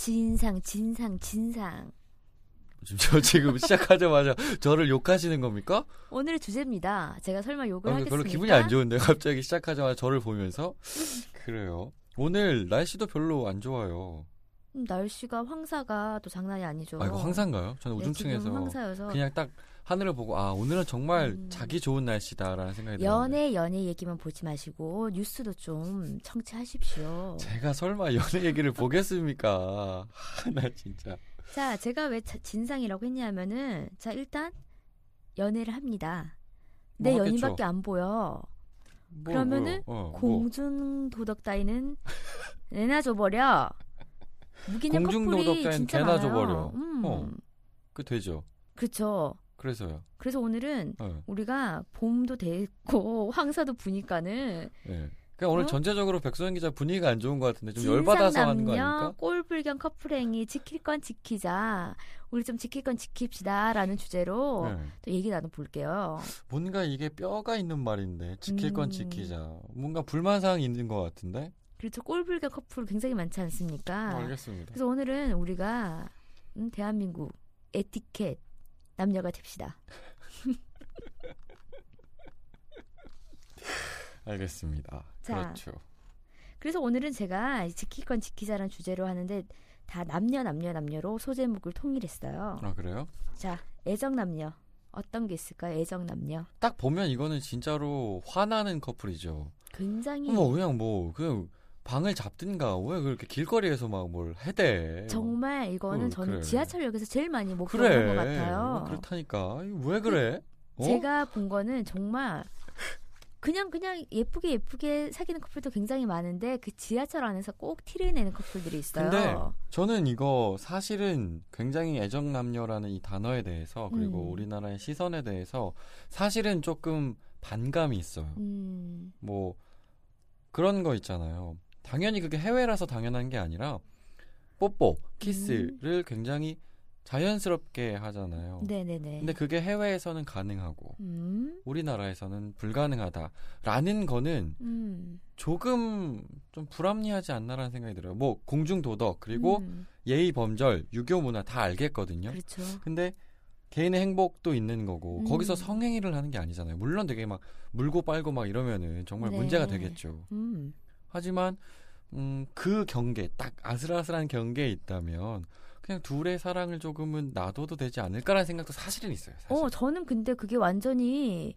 진상, 진상, 진상. 저 지금 시작하자마자 저를 욕하시는 겁니까? 오늘의 주제입니다. 제가 설마 욕을 아, 하겠습니까? 별로 기분이 안 좋은데 갑자기 시작하자마자 저를 보면서 그래요. 오늘 날씨도 별로 안 좋아요. 음, 날씨가 황사가 또 장난이 아니죠. 아 이거 황사인가요? 저는 네, 우중충해서 황사여서 그냥 딱 하늘을 보고 아 오늘은 정말 음. 자기 좋은 날씨다라는 생각이 들었는데 연애 연애 얘기만 보지 마시고 뉴스도 좀 청취하십시오. 제가 설마 연애 얘기를 보겠습니까? 나 진짜 자, 제가 왜 자- 진상이라고 했냐면은 자 일단 연애를 합니다. 내 뭐. 연인밖에 안 보여. 뭐, 그러면은? 어, 뭐. 공중 도덕 따위는 내놔 줘 버려. 무기냐 공중 커플이 도덕 따위는 진짜 개나 많아요. 줘버려. 음, 어. 그 되죠. 그렇죠. 그래서요. 그래서 오늘은 어, 우리가 봄도 됐고 황사도 부니까는 예. 그냥 오늘 어? 전체적으로 백소연 기자 분위기가 안 좋은 것 같은데 좀 열받아서 하는 거 아닙니까? 꼴불견 커플행위 지킬 건 지키자. 우리 좀 지킬 건 지킵시다라는 주제로 네. 또 얘기 나눠 볼게요. 뭔가 이게 뼈가 있는 말인데 지킬 건 음. 지키자. 뭔가 불만 사항이 있는 것 같은데. 그렇죠. 꼴불견 커플 굉장히 많지 않습니까? 알겠습니다. 그래서 오늘은 우리가 음, 대한민국 에티켓 남녀가 됩시다. 알겠습니다. 자. 그렇죠. 그래서 오늘은 제가 지킬 건 지키자라는 주제로 하는데 다 남녀 남녀 남녀로 소제목을 통일했어요. 아 그래요? 자, 애정 남녀 어떤 게 있을까요? 애정 남녀 딱 보면 이거는 진짜로 화나는 커플이죠. 굉장히 뭐 그냥 뭐 그냥 방을 잡든가 왜 그렇게 길거리에서 막 뭘 해대. 정말 이거는 어, 저는 그래. 지하철역에서 제일 많이 못 그래. 겪은 것 같아요. 그렇다니까. 왜 그래? 어? 제가 본 거는 정말 그냥 그냥 예쁘게 예쁘게 사귀는 커플도 굉장히 많은데 그 지하철 안에서 꼭 티를 내는 커플들이 있어요. 근데 저는 이거 사실은 굉장히 애정 남녀라는 이 단어에 대해서 그리고 음. 우리나라의 시선에 대해서 사실은 조금 반감이 있어요. 음, 뭐 그런 거 있잖아요. 당연히 그게 해외라서 당연한 게 아니라 뽀뽀, 키스를 굉장히 자연스럽게 하잖아요. 네네네. 근데 그게 해외에서는 가능하고 음, 우리나라에서는 불가능하다라는 거는 음, 조금 좀 불합리하지 않나라는 생각이 들어요. 뭐 공중 도덕 그리고 음, 예의 범절, 유교 문화 다 알겠거든요. 그렇죠. 근데 개인의 행복도 있는 거고 음. 거기서 성행위를 하는 게 아니잖아요. 물론 되게 막 물고 빨고 막 이러면은 정말 네. 문제가 되겠죠. 음, 하지만 음, 그 경계 딱 아슬아슬한 경계에 있다면 그냥 둘의 사랑을 조금은 놔둬도 되지 않을까라는 생각도 사실은 있어요. 사실. 어 저는 근데 그게 완전히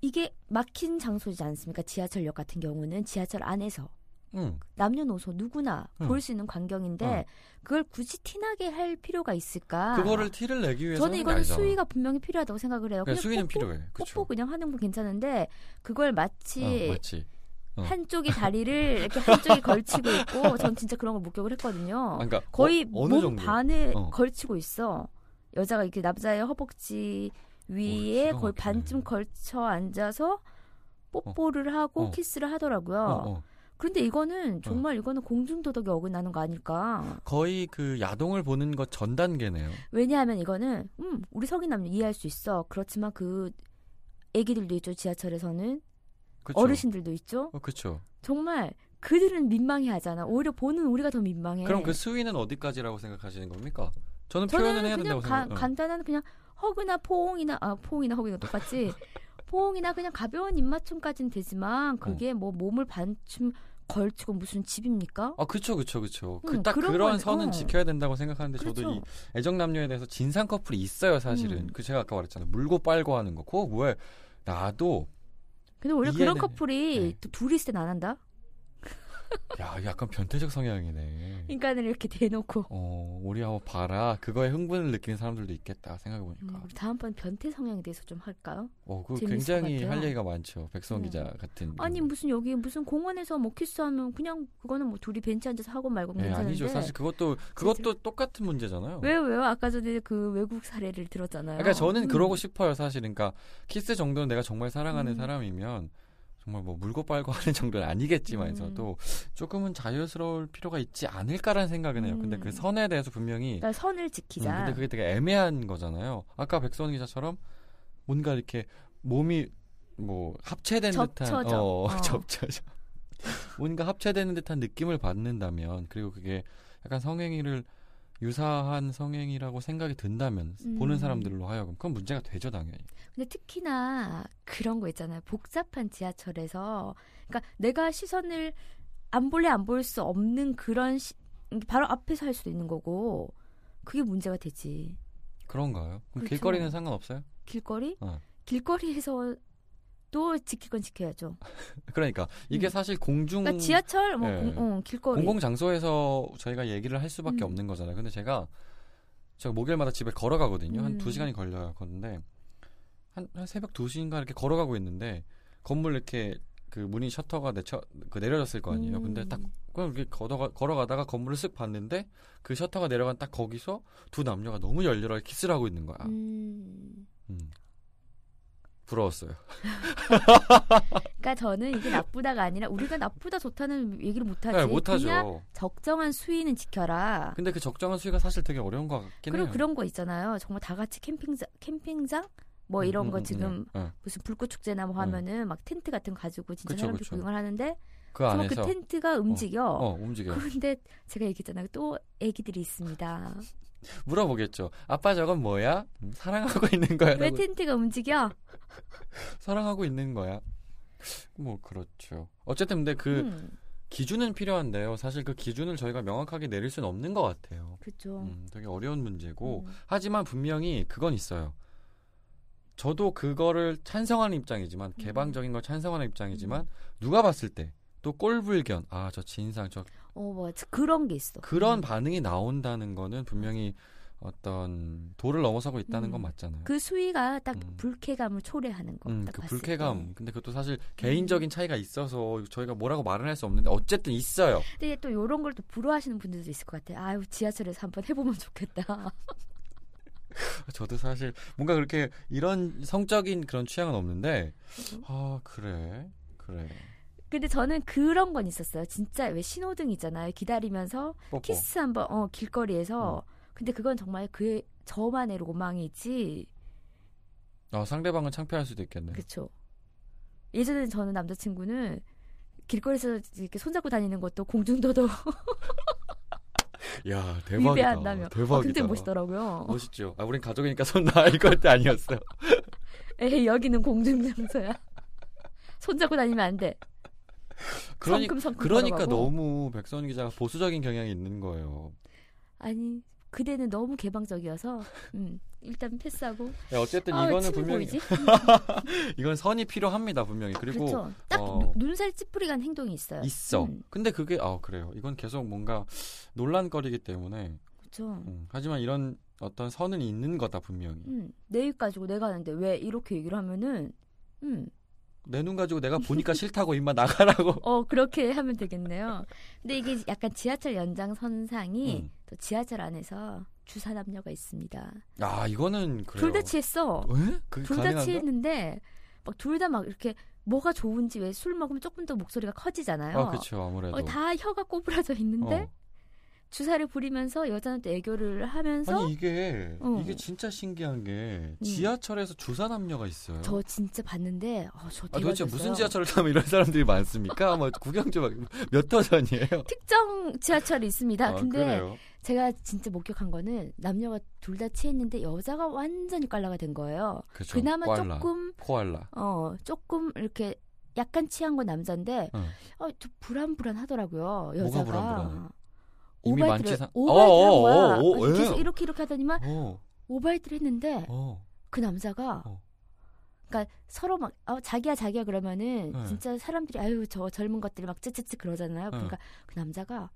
이게 막힌 장소지 않습니까? 지하철역 같은 경우는 지하철 안에서 응. 남녀노소 누구나 응. 볼수 있는 광경인데 응. 그걸 굳이 티나게 할 필요가 있을까? 그거를 티를 내기 위해서 저는 이거는 아니잖아. 수위가 분명히 필요하다고 생각을 해요. 그냥 그냥 수위는 뽀뽀, 필요해. 뽀뽀 그렇죠. 그냥 하는 건 괜찮은데 그걸 마치 어, 맞지. 어. 한쪽이 다리를 이렇게 한쪽이 걸치고 있고 전 진짜 그런 걸 목격을 했거든요. 아, 그러니까 거의 어, 몸 정도? 반을 어. 걸치고 있어. 여자가 이렇게 남자의 허벅지 위에 거의. 반쯤 걸쳐 앉아서 뽀뽀를 하고 어. 키스를 하더라고요. 어, 어. 그런데 이거는 정말 이거는 공중도덕에 어긋나는 거 아닐까? 거의 그 야동을 보는 것 전 단계네요. 왜냐하면 이거는 음 우리 성인 남녀 이해할 수 있어. 그렇지만 그 애기들도 있죠 지하철에서는 그쵸? 어르신들도 있죠. 어, 그쵸. 정말 그들은 민망해하잖아. 오히려 보는 우리가 더 민망해. 그럼 그 수위는 어디까지라고 생각하시는 겁니까? 저는 표현은 해야 그냥 된다고 가- 생각해요. 간단한 그냥 허그나 포옹이나 아 포옹이나 허그가 똑같지. 포옹이나 그냥 가벼운 입맞춤까지는 되지만 그게 뭐 몸을 반쯤 걸치고 무슨 집입니까? 아, 그쵸, 그쵸, 그쵸. 응, 그딱 그런 그런 건- 선은 어. 지켜야 된다고 생각하는데 그렇죠. 저도 이 애정 남녀에 대해서 진상 커플이 있어요, 사실은. 음. 그 제가 아까 말했잖아요. 물고 빨고 하는 거. 그거 왜 나도 근데 원래 그런 이해는- 커플이 네. 또 둘이 있을 땐 안 한다. 야, 약간 변태적 성향이네. 인간을 이렇게 대놓고. 어, 우리 한번 봐라. 그거에 흥분을 느끼는 사람들도 있겠다 생각해 보니까. 음, 우리 다음번 변태 성향에 대해서 좀 할까요? 어, 그 굉장히. 할 얘기가 많죠. 백성 음. 기자 같은. 아니 분은. 무슨 여기 무슨 공원에서 뭐 키스하면 그냥 그거는 뭐 둘이 벤치 앉아서 하고 말고 예, 괜찮은데 아니죠. 사실 그것도 그것도 똑같은 문제잖아요. 왜요 왜요 아까 전에 그 외국 사례를 들었잖아요. 그러니까 저는 음. 그러고 싶어요, 사실. 그러니까 키스 정도는 내가 정말 사랑하는 음. 사람이면 정말 뭐 물고 빨고 하는 정도는 아니겠지만서도 음. 조금은 자유스러울 필요가 있지 않을까라는 생각은 해요. 근데 음. 그 선에 대해서 분명히 그러니까 선을 음, 지키자. 근데 그게 되게 애매한 거잖아요. 아까 백선 기자처럼 뭔가 이렇게 몸이 뭐 합체된 듯한 접쳐져. 어, 어. 접쳐져. 뭔가 합체되는 듯한 느낌을 받는다면 그리고 그게 약간 성행위를 유사한 성행위라고 생각이 든다면 음. 보는 사람들로 하여금 그건 문제가 되죠 당연히. 근데 특히나 그런 거 있잖아요. 복잡한 지하철에서 그러니까 내가 시선을 안 볼래 안 볼 수 없는 그런 시, 바로 앞에서 할 수도 있는 거고 그게 문제가 되지. 그런가요? 그럼 그렇죠. 길거리는 상관없어요? 길거리? 어. 길거리에서 또 지킬 건 지켜야죠. 그러니까 이게 음. 사실 공중 그러니까 지하철 뭐 예. 공, 어, 길거리 공공 장소에서 저희가 얘기를 할 수밖에 음. 없는 거잖아요. 근데 제가 제가 목요일마다 집에 걸어가거든요. 한 음. 두 시간이 걸려요. 걷는데 한, 한 새벽 2시인가 이렇게 걸어가고 있는데 건물 이렇게 그 문이 셔터가 내쳐, 그 내려졌을 거 아니에요. 근데 딱 그냥 이렇게 걸어가, 걸어가다가 건물을 쓱 봤는데 그 셔터가 내려간 딱 거기서 두 남녀가 너무 열렬하게 키스를 하고 있는 거야. 음. 음. 부러웠어요. 그러니까 저는 이게 나쁘다가 아니라 우리가 나쁘다 좋다는 얘기를 못 하지. 네, 못하죠. 적정한 수위는 지켜라. 근데 그 적정한 수위가 사실 되게 어려운 것 같긴 그리고 해요. 그런 거 있잖아요. 정말 다 같이 캠핑장 캠핑장 뭐 음, 이런 음, 거 음, 지금 네. 네. 무슨 불꽃 축제나 뭐 하면은 막 텐트 같은 거 가지고 진짜 그쵸, 사람들이 그쵸. 구경을 하는데 그 정말 안에서 그 텐트가 움직여. 어 움직여. 그런데 제가 얘기했잖아요. 또 애기들이 있습니다. 물어보겠죠. 아빠 저건 뭐야? 음, 사랑하고 있는 거야. 왜. 텐트가 움직여? 사랑하고 있는 거야. 뭐 그렇죠. 어쨌든 근데 그 음, 기준은 필요한데요. 사실 그 기준을 저희가 명확하게 내릴 수는 없는 것 같아요. 그렇죠. 음, 되게 어려운 문제고 음. 하지만 분명히 그건 있어요. 저도 그거를 찬성하는 입장이지만 음. 개방적인 걸 찬성하는 입장이지만 누가 봤을 때 또 꼴불견 아 저 진상 저 어, 뭐 그런 게 있어. 그런 음. 반응이 나온다는 거는 분명히 어떤 도를 넘어서고 있다는 음. 건 맞잖아요. 그 수위가 딱 음. 불쾌감을 초래하는 거. 음, 딱그 불쾌감. 때. 음. 근데 그것도 사실 개인적인 차이가 있어서 저희가 뭐라고 말은 할 수 없는데 어쨌든 있어요. 근데 또 이런 걸 또 부러워하시는 분들도 있을 것 같아요. 아유 지하철에서 한번 해보면 좋겠다. 저도 사실 뭔가 그렇게 이런 성적인 그런 취향은 없는데 음. 아 그래 그래 근데 저는 그런 건 있었어요. 진짜 왜 신호등 있잖아요. 기다리면서 뽀뽀. 키스 한번 어 길거리에서. 근데 그건 정말 그 저만의 로망이지. 아 상대방은 창피할 수도 있겠네. 그렇죠. 예전에 저는 남자친구는 길거리에서 이렇게 손잡고 다니는 것도 공중도도 야 대박이다. 위배한다며. 대박이다. 어, 굉장히 멋있더라고요. 멋있죠. 아 우린 가족이니까 손 놔. 이거 때 아니었어요. 에이 여기는 공중 장소야. 손잡고 다니면 안 돼. 그러니, 성큼성큼 그러니까 걸어가고. 너무 백선 기자가 보수적인 경향이 있는 거예요. 아니 그대는 너무 개방적이어서 음, 일단 패스하고. 야, 어쨌든 아, 이거는 침 분명히 보이지? 이건 선이 필요합니다 분명히. 그리고 그렇죠. 딱 어, 눈살 찌푸리간 행동이 있어요. 있어. 음, 근데 그게 아 그래요. 이건 계속 뭔가 논란거리기 때문에. 그렇죠. 음, 하지만 이런 어떤 선은 있는 거다 분명히. 음, 내입 가지고 내가 하는데 왜 이렇게 얘기를 하면은 음, 내 눈 가지고 내가 보니까 싫다고 입만 나가라고. 어 그렇게 하면 되겠네요. 근데 이게 약간 지하철 연장선상이 음. 또 지하철 안에서 주사 남녀가 있습니다. 아 이거는. 둘 다 취했어. 둘 다? 취했는데 막 둘 다 막 이렇게 뭐가 좋은지 왜 술 먹으면 조금 더 목소리가 커지잖아요. 아 그렇죠 아무래도. 어, 다 혀가 꼬부라져 있는데 어. 주사를 부리면서 여자는 또 애교를 하면서 아니 이게 어. 이게 진짜 신기한 게 음. 지하철에서 주사 남녀가 있어요. 저 진짜 봤는데 어, 저 아 도대체. 무슨 지하철을 타면 이런 사람들이 많습니까? 뭐 구경 좀몇 터 전이에요? 특정 지하철이 있습니다. 아, 근데 그래요? 제가 진짜 목격한 거는 남녀가 둘 다 취했는데 여자가 완전히 깔라가 된 거예요. 그쵸. 그나마 코알라. 조금 코알라. 어 조금 이렇게 약간 취한 건 남자인데 응. 어, 좀 불안불안하더라고요. 여자가. 이미 오바이트를 만취상- 오바이트를 어, 한 거야. 어, 어, 어, 계속 예. 이렇게 이렇게 하더니만 어, 오바이트를 했는데 어. 그 남자가 어. 그러니까 서로 막 어, 자기야 자기야 그러면은 네. 진짜 사람들이 아유 저 젊은 것들이 막 쯔쯔쯔 그러잖아요. 네. 그러니까 그 남자가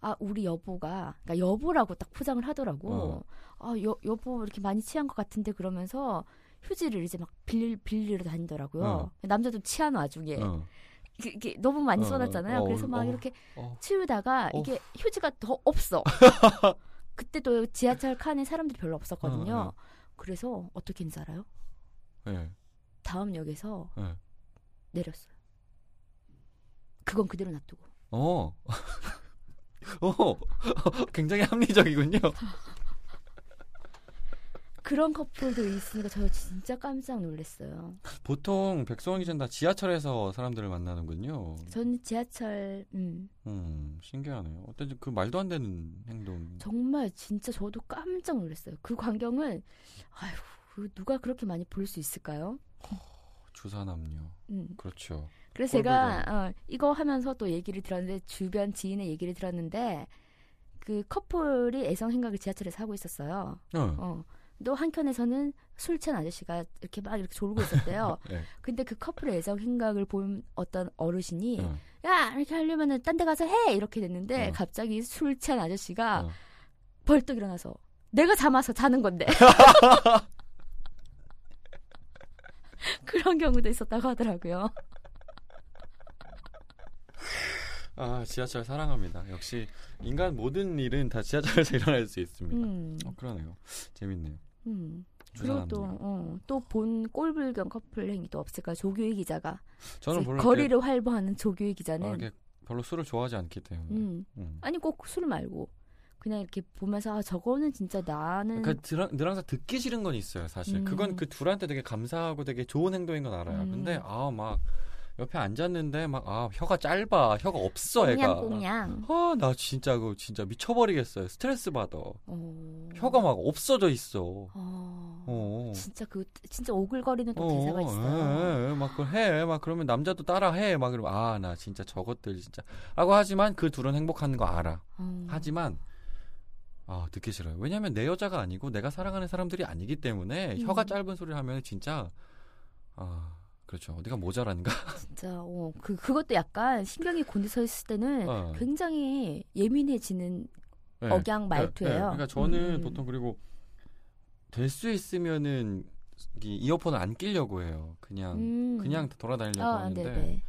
아 우리 여보가 그러니까 여보라고 딱 포장을 하더라고. 어. 아 여, 여보 이렇게 많이 취한 것 같은데 그러면서 휴지를 이제 막 빌릴 빌리러 다니더라고요. 어. 남자도 취한 와중에 어. 이게, 너무 많이 어, 쏟았잖아요. 어, 그래서 막 어. 이렇게 어. 치우다가 어. 이게 휴지가 더 없어. 그때도 지하철 칸에 사람들이 별로 없었거든요. 그래서 어떻게 했는지 알아요? 예. 다음 역에서 예. 내렸어요. 그건 그대로 놔두고. 어. 어. 굉장히 합리적이군요. 그런 커플도 있으니까 저 진짜 깜짝 놀랐어요. 보통 백성원 기자는 다 지하철에서 사람들을 만나는군요. 저는 지하철, 음, 음, 신기하네요. 어쩐지 그 말도 안 되는 행동. 정말 진짜 저도 깜짝 놀랐어요. 그 광경을, 아휴, 그 누가 그렇게 많이 볼 수 있을까요? 주사남녀. 음. 그렇죠. 그래서 제가 어, 이거 하면서 또 얘기를 들었는데 주변 지인의 얘기를 들었는데 그 커플이 애정 행각을 지하철에서 하고 있었어요. 어. 어. 또 한켠에서는 술 취한 아저씨가 이렇게 막 이렇게 졸고 있었대요. 네. 근데 그 커플의 애정 행각을 본 어떤 어르신이 어. 야 이렇게 하려면은 딴 데 가서 해 이렇게 됐는데 어. 갑자기 술 취한 아저씨가 어. 벌떡 일어나서 내가 잠아서 자는 건데 그런 경우도 있었다고 하더라고요. 아, 지하철 사랑합니다. 역시 인간 모든 일은 다 지하철에서 일어날 수 있습니다. 음, 어, 그러네요. 재밌네요. 음. 그리고 주사남녀. 또또 본 꼴불견 커플 행위도 없을까 조규희 기자가 저는 별로 거리를 이렇게, 활보하는 조규희 아, 기자는 이렇게 별로 술을 좋아하지 않기 때문에. 음. 음. 아니 꼭 술 말고 그냥 이렇게 보면서 아 저거는 진짜 나는 그러니까 늘, 늘 항상 듣기 싫은 건 있어요, 사실. 음. 그건 그 둘한테 되게 감사하고 되게 좋은 행동인 건 알아요. 음. 근데 아막 옆에 앉았는데 막 아 혀가 짧아, 혀가 없어, 애가. 꽁냥꽁냥 아나 진짜 그 진짜 미쳐버리겠어요. 스트레스 받아. 어. 혀가 막 없어져 있어. 어. 어. 진짜 그 진짜 오글거리는 또 대사가 있어요. 예, 예, 막 그걸 해, 막 그러면 남자도 따라 해, 막 그러면 아 나 진짜 저것들 진짜.라고 하지만 그 둘은 행복한 거 알아. 어. 하지만 아 듣기 싫어요. 왜냐하면 내 여자가 아니고 내가 사랑하는 사람들이 아니기 때문에 음. 혀가 짧은 소리를 하면 진짜 아 그렇죠. 어디가 모자란가. 진짜 어, 그 그것도 약간 신경이 곤두서 있을 때는 어. 굉장히 예민해지는 네. 억양 네, 말투예요. 네. 그러니까 저는 음. 보통 그리고 될 수 있으면은 이 이어폰을 안 끼려고 해요. 그냥 음. 그냥 돌아다니려고 아, 하는데 네네.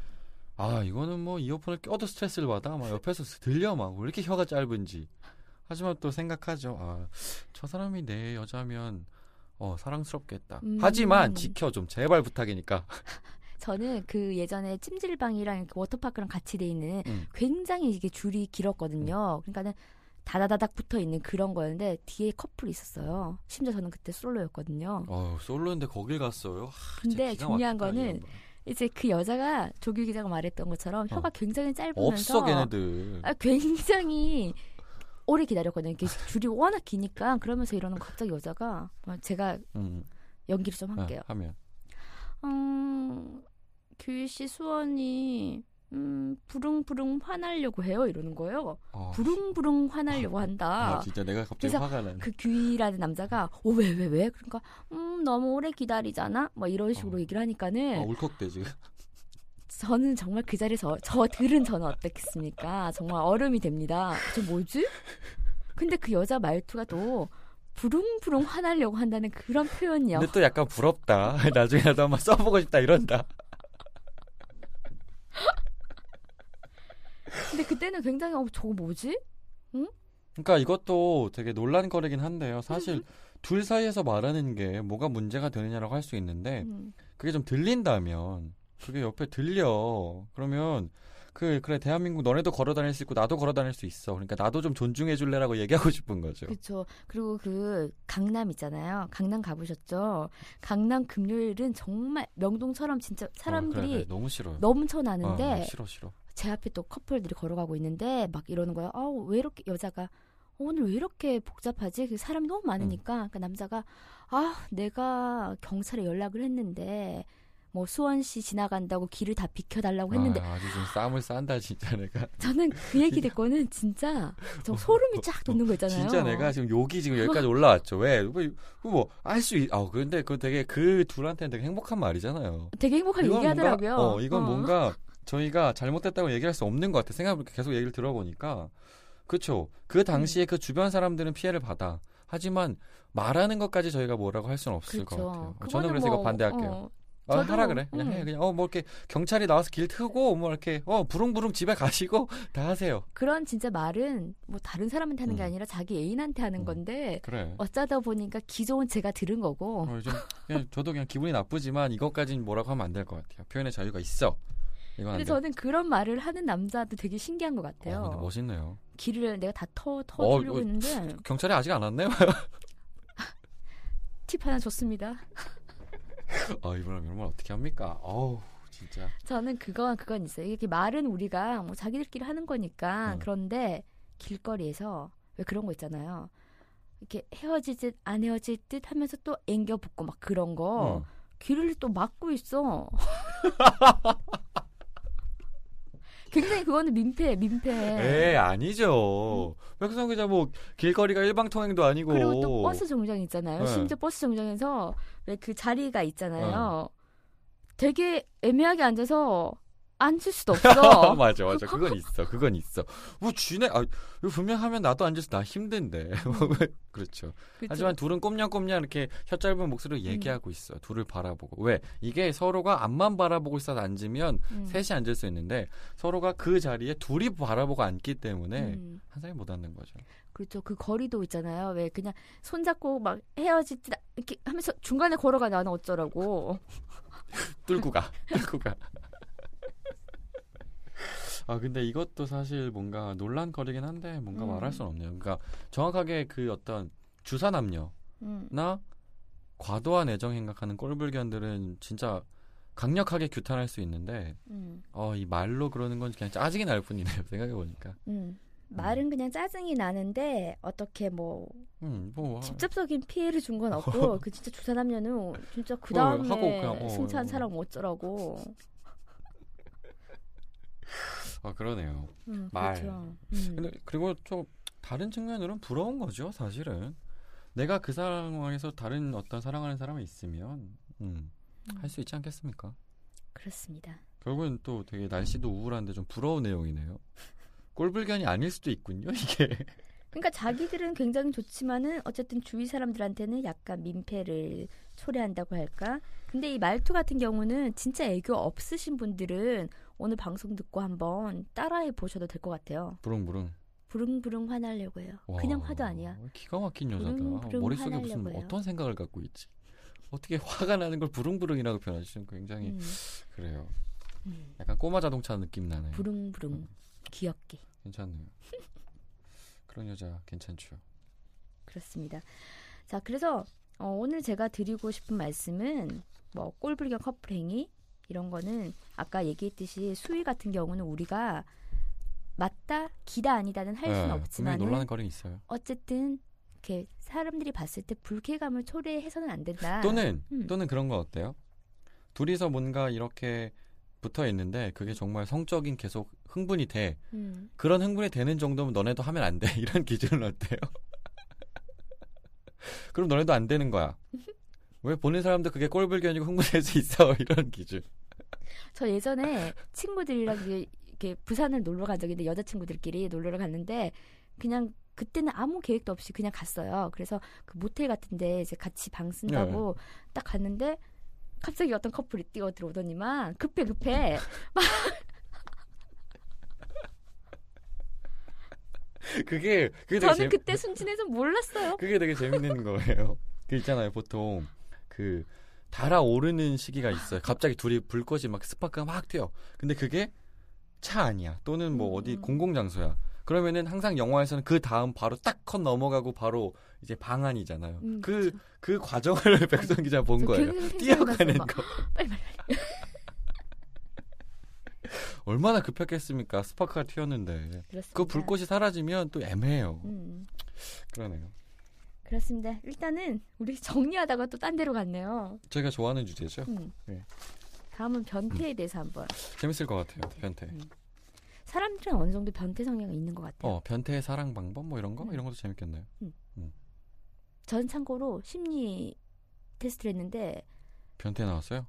아 이거는 뭐 이어폰을 껴도 스트레스를 받아 막 옆에서 들려 막 왜 이렇게 혀가 짧은지 하지만 또 생각하죠 아 저 사람이 내 여자면 어 사랑스럽겠다 음. 하지만 지켜 좀 제발 부탁이니까 저는 그 예전에 찜질방이랑 워터파크랑 같이 돼 있는 음. 굉장히 이게 줄이 길었거든요. 음. 그러니까는 다다다닥 붙어 있는 그런 거였는데 뒤에 커플이 있었어요. 심지어 저는 그때 솔로였거든요. 어 솔로인데 거길 갔어요 하, 근데 중요한 거는. 이제 그 여자가 조규 기자가 말했던 것처럼 혀가 굉장히 짧으면서 없어 걔네들 아, 굉장히 오래 기다렸거든요. 이게 줄이 워낙 기니까 그러면서 이러는 갑자기 여자가 어, 제가 음, 연기를 좀 할게요. 아, 하면 음, 규희 씨 수원이 음, 부릉부릉 화나려고 해요 이러는 거예요. 어, 부릉부릉 화나려고 한다. 아 진짜 내가 갑자기 화가 나네 그 규희라는 남자가 어왜왜 왜? 그러니까 음 너무 오래 기다리잖아. 뭐 이런 식으로 어. 얘기를 하니까는 아, 울컥대 지금 저는 정말 그 자리에서 저 들은 저는 어떻겠습니까? 정말 얼음이 됩니다. 저 뭐지? 근데 그 여자 말투가 또 부릉부릉 화나려고 한다는 그런 표현이요. 근데 또 약간 부럽다 나중에 나도 한번 써보고 싶다 이런다 근데 그때는 굉장히 어 저거 뭐지? 그러니까 이것도 되게 논란거리긴 한데요. 음. 사실 둘 사이에서 말하는 게 뭐가 문제가 되느냐라고 할 수 있는데 음. 그게 좀 들린다면 그게 옆에 들려 그러면 그 그래 대한민국 너네도 걸어 다닐 수 있고 나도 걸어 다닐 수 있어. 그러니까 나도 좀 존중해 줄래라고 얘기하고 싶은 거죠. 그렇죠. 그리고 그 강남 있잖아요. 강남 가보셨죠? 강남 금요일은 정말 명동처럼 진짜 어, 사람들이 그래. 너무 싫어요. 넘쳐나는데 어, 싫어 싫어. 제 앞에 또 커플들이 걸어가고 있는데 막 이러는 거예요. 아우 왜 이렇게 여자가 어, 오늘 왜 이렇게 복잡하지? 그 사람이 너무 많으니까 음. 그 남자가 아 내가 경찰에 연락을 했는데 뭐 수원시 지나간다고 길을 다 비켜달라고 했는데 아, 아주 좀 쌈을 싼다 진짜 내가. 저는 그 얘기 듣고는 진짜 저 소름이 쫙 돋는 거 있잖아요. 진짜 내가 지금 욕이 지금 여기까지 올라왔죠. 왜? 뭐알 수 있. 아 근데 그 되게 그 둘한테는 되게 행복한 말이잖아요. 되게 이건 얘기하더라고요. 뭔가, 어, 이건 뭔가 저희가 잘못됐다고 얘기할 수 없는 것 같아. 생각해 계속 얘기를 들어보니까 그렇죠. 그 당시에 그 주변 사람들은 피해를 받아. 하지만 말하는 것까지 저희가 뭐라고 할 수는 없을 그렇죠. 것 같아요. 그거는 저는 그래서 이거 뭐, 반대할게요. 어, 어, 하라 그래. 그냥 음. 해. 그냥 어 뭐 이렇게 경찰이 나와서 길 트고 뭐 이렇게 어 부릉부릉 집에 가시고 다 하세요. 그런 진짜 말은 뭐 다른 사람한테 하는 게 음. 아니라 자기 애인한테 하는 음. 건데 그래. 어쩌다 보니까 기존 제가 들은 거고 어, 요즘 그냥 저도 그냥 기분이 나쁘지만 이것까지는 뭐라고 하면 안 될 것 같아요. 표현의 자유가 있어. 근데 돼. 저는 그런 말을 하는 남자도 되게 신기한 것 같아요. 어, 근데 멋있네요. 길을 내가 다 터, 터 어, 주려고 어, 했는데 경찰이 아직 안 왔네요. 팁 하나 줬습니다. 아 이분은 이런 말 어떻게 합니까? 어우 진짜. 저는 그건 그건 있어요. 이렇게 말은 우리가 뭐 자기들끼리 하는 거니까 음. 그런데 길거리에서 왜 그런 거 있잖아요. 이렇게 헤어질 듯 안 헤어질 듯 하면서 또 앵겨 붙고 막 그런 거 어. 길을 또 막고 있어. 굉장히 그거는 민폐, 민폐. 에 아니죠. 백성 기자 뭐 길거리가 일방통행도 아니고. 그리고 또 버스 정류장 있잖아요. 네. 심지어 버스 정류장에서 왜 그 자리가 있잖아요. 되게 애매하게 앉아서 앉을 수도 없어. 맞아 맞아 그건 있어 그건 있어. 뭐 쥐네 아 이거 분명 하면 나도 앉아서 나 힘든데. 그렇죠. 음. 그쵸? 하지만 둘은 꼼냥꼼냥 이렇게 혀 짧은 목소리로 얘기하고 있어. 둘을 바라보고. 왜? 이게 서로가 앞만 바라보고 있어서 앉으면 음. 셋이 앉을 수 있는데 서로가 그 자리에 둘이 바라보고 앉기 때문에 음. 한 사람이 못 앉는 거죠. 그렇죠. 그 거리도 있잖아요. 왜 그냥 손잡고 막 헤어질 듯 이렇게 하면서 중간에 걸어가 나는 어쩌라고. 뚫고 가. 뚫고 가. 아 근데 이것도 사실 뭔가 논란거리긴 한데 뭔가 음. 말할 수는 없네요. 그러니까 정확하게 그 어떤 주사 남녀나 음. 과도한 애정 행각하는 꼴불견들은 진짜 강력하게 규탄할 수 있는데 음. 어이 말로 그러는 건 그냥 짜증이 날 뿐이네요. 생각해 보니까. 음. 말은 그냥 짜증이 나는데 어떻게 뭐 음, 뭐 직접적인 피해를 준 건 없고 그 진짜 주사 남녀는 진짜 그 어, 다음에 어, 승차한 어. 사람 어쩌라고. 아 그러네요. 음, 말. 그렇죠. 음. 근데 그리고 좀 다른 측면으로는 부러운 거죠, 사실은. 내가 그 상황에서 다른 어떤 사랑하는 사람이 있으면 음, 할수 있지 않겠습니까? 그렇습니다. 결국은 또 되게 날씨도 우울한데 좀 부러운 내용이네요. 꼴불견이 아닐 수도 있군요, 이게. 그러니까 자기들은 굉장히 좋지만은 어쨌든 주위 사람들한테는 약간 민폐를 초래한다고 할까? 근데 이 말투 같은 경우는 진짜 애교 없으신 분들은 오늘 방송 듣고 한번 따라해 보셔도 될 것 같아요. 부릉부릉. 부릉부릉 화나려고 해요. 그냥 와, 화도 아니야. 기가 막힌 여자다. 부릉부릉 머릿속에 무슨 해요. 어떤 생각을 갖고 있지? 어떻게 화가 나는 걸 부릉부릉이라고 표현하시는 굉장히 음, 그래요. 음. 약간 꼬마 자동차 느낌 나네. 부릉부릉 귀엽게 괜찮네요. 그런 여자 괜찮죠. 그렇습니다. 자 그래서 어, 오늘 제가 드리고 싶은 말씀은 뭐 꼴불견 커플 행위 이런 거는 아까 얘기했듯이 수위 같은 경우는 우리가 맞다 기다 아니다는 할 수는 네, 없지만 분명히 논란 거리 있어요. 어쨌든 이렇게 사람들이 봤을 때 불쾌감을 초래해서는 안 된다. 또는 음. 또는 그런 거 어때요? 둘이서 뭔가 이렇게 붙어 있는데 그게 정말 성적인 계속 흥분이 돼. 음, 그런 흥분이 되는 정도면 너네도 하면 안 돼. 이런 기준은 어때요? 그럼 너네도 안 되는 거야. 왜 보는 사람도 그게 꼴불견이고 흥분할 수 있어. 이런 기준. 저 예전에 친구들이랑 이렇게, 부산을 놀러 간 있는데 여자친구들끼리 놀러 갔는데 그냥 그때는 아무 계획도 없이 그냥 갔어요. 그래서 그 모텔 같은데 이제 같이 방 쓴다고 네. 딱 갔는데 갑자기 어떤 커플이 뛰어 들어오더니만 급해 급해 그게 그게 되게 저는 재 그때 순진해서 몰랐어요. 그게 되게 재밌는 거예요. 그 있잖아요. 보통 그 달아오르는 시기가 있어요. 갑자기 둘이 불꽃이 막 스파크가 막 튀어. 근데 그게 차 아니야. 또는 뭐 음, 어디 음. 공공 장소야. 그러면은 항상 영화에서는 그 다음 바로 딱 컷 넘어가고 바로 이제 방안이잖아요. 음, 그. 그 과정을 백선 기자 본저 거예요. 뛰어가는 거. 빨리 빨리 얼마나 급했겠습니까? 스파크가 튀었는데. 그렇습니다. 그 불꽃이 사라지면 또 애매해요. 음, 그러네요. 그렇습니다. 일단은 우리 정리하다가 또 딴 데로 갔네요. 저희가 좋아하는 주제죠. 음. 네. 다음은 변태에 대해서 한번. 재밌을 것 같아요. 변태. 음. 사람들은 어느 정도 변태 성향이 있는 것 같아요. 어, 변태의 사랑 방법 뭐 이런 거 음. 이런 것도 재밌겠네요. 전 참고로 심리 테스트를 했는데 변태 나왔어요?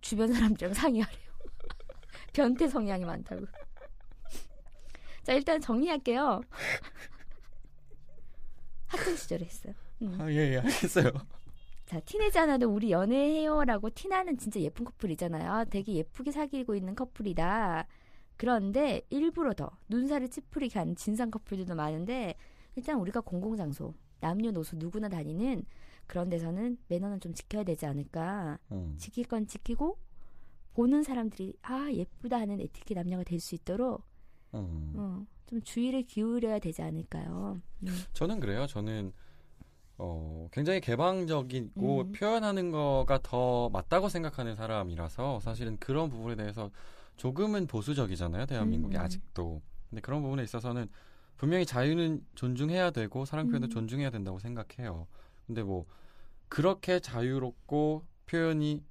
주변 사람들이랑 상의하래요. 변태 성향이 많다고. 자, 일단 정리할게요. 학창 시절에 했어요. 음. 아, 예, 예, 알겠어요. 자, 티내지 않아도 우리 연애해요라고 티나는 진짜 예쁜 커플이잖아요. 아, 되게 예쁘게 사귀고 있는 커플이다. 그런데 일부러 더 눈살을 찌푸리게 하는 진상 커플들도 많은데 일단 우리가 공공장소, 남녀노소 누구나 다니는 그런 데서는 매너는 좀 지켜야 되지 않을까. 음. 지킬 건 지키고 보는 사람들이 아 예쁘다 하는 에티켓 남녀가 될 수 있도록 음. 어, 좀 주의를 기울여야 되지 않을까요? 음. 저는 그래요. 저는 어, 굉장히 개방적이고 음. 표현하는 거가 더 맞다고 생각하는 사람이라서 사실은 그런 부분에 대해서 조금은 보수적이잖아요. 대한민국이 음. 아직도. 근데 그런 부분에 있어서는 분명히 자유는 존중해야 되고 사랑 표현도 음. 존중해야 된다고 생각해요. 근데 뭐 그렇게 자유롭고 표현이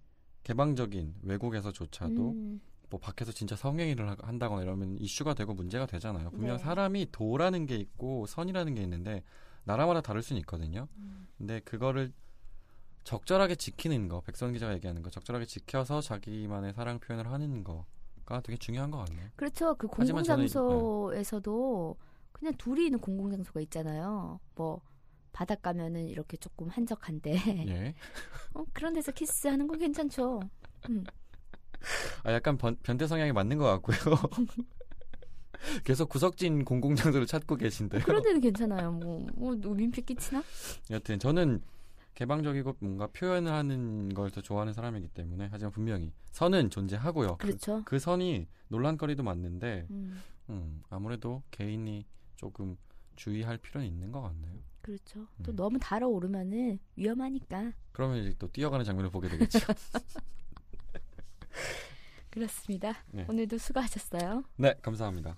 개방적인 외국에서조차도 음. 뭐 밖에서 진짜 성행위를 하- 한다거나 이러면 이슈가 되고 문제가 되잖아요. 분명 네. 사람이 도라는 게 있고 선이라는 게 있는데 나라마다 다를 수는 있거든요. 음. 근데 그거를 적절하게 지키는 거, 백선 기자가 얘기하는 거, 적절하게 지켜서 자기만의 사랑 표현을 하는 거가 되게 중요한 것 같네요. 그렇죠. 그 저는- 공공장소에서도 그냥 둘이 있는 공공장소가 있잖아요. 뭐 바닷가면은 이렇게 조금 한적한데 예. 어, 그런 데서 키스하는 건 괜찮죠. 음. 아 약간 변, 변태 성향이 맞는 것 같고요. 계속 구석진 공공장소를 찾고 계신데요. 그런 데는 괜찮아요. 뭐, 뭐 민폐 끼치나? 여튼 저는 개방적이고 뭔가 표현을 하는 걸 더 좋아하는 사람이기 때문에 하지만 분명히 선은 존재하고요. 그, 그렇죠. 그 선이 논란거리도 맞는데 음, 음, 아무래도 개인이 조금 주의할 필요는 있는 것 같네요. 그렇죠. 또 음. 너무 달아오르면은 위험하니까. 그러면 이제 또 뛰어가는 장면을 보게 되겠죠. 그렇습니다. 네. 오늘도 수고하셨어요. 네, 감사합니다.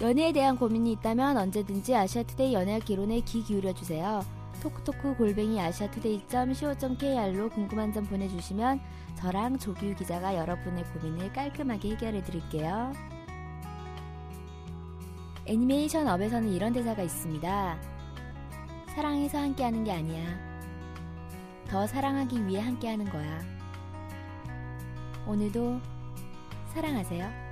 연애에 대한 고민이 있다면 언제든지 아시아투데이 연애학 기론에 귀 기울여 주세요. 톡톡크 골뱅이 아시아투데이.co.kr로 궁금한 점 보내주시면 저랑 조규 기자가 여러분의 고민을 깔끔하게 해결해 드릴게요. 애니메이션 업에서는 이런 대사가 있습니다. 사랑해서 함께하는 게 아니야. 더 사랑하기 위해 함께하는 거야. 오늘도 사랑하세요.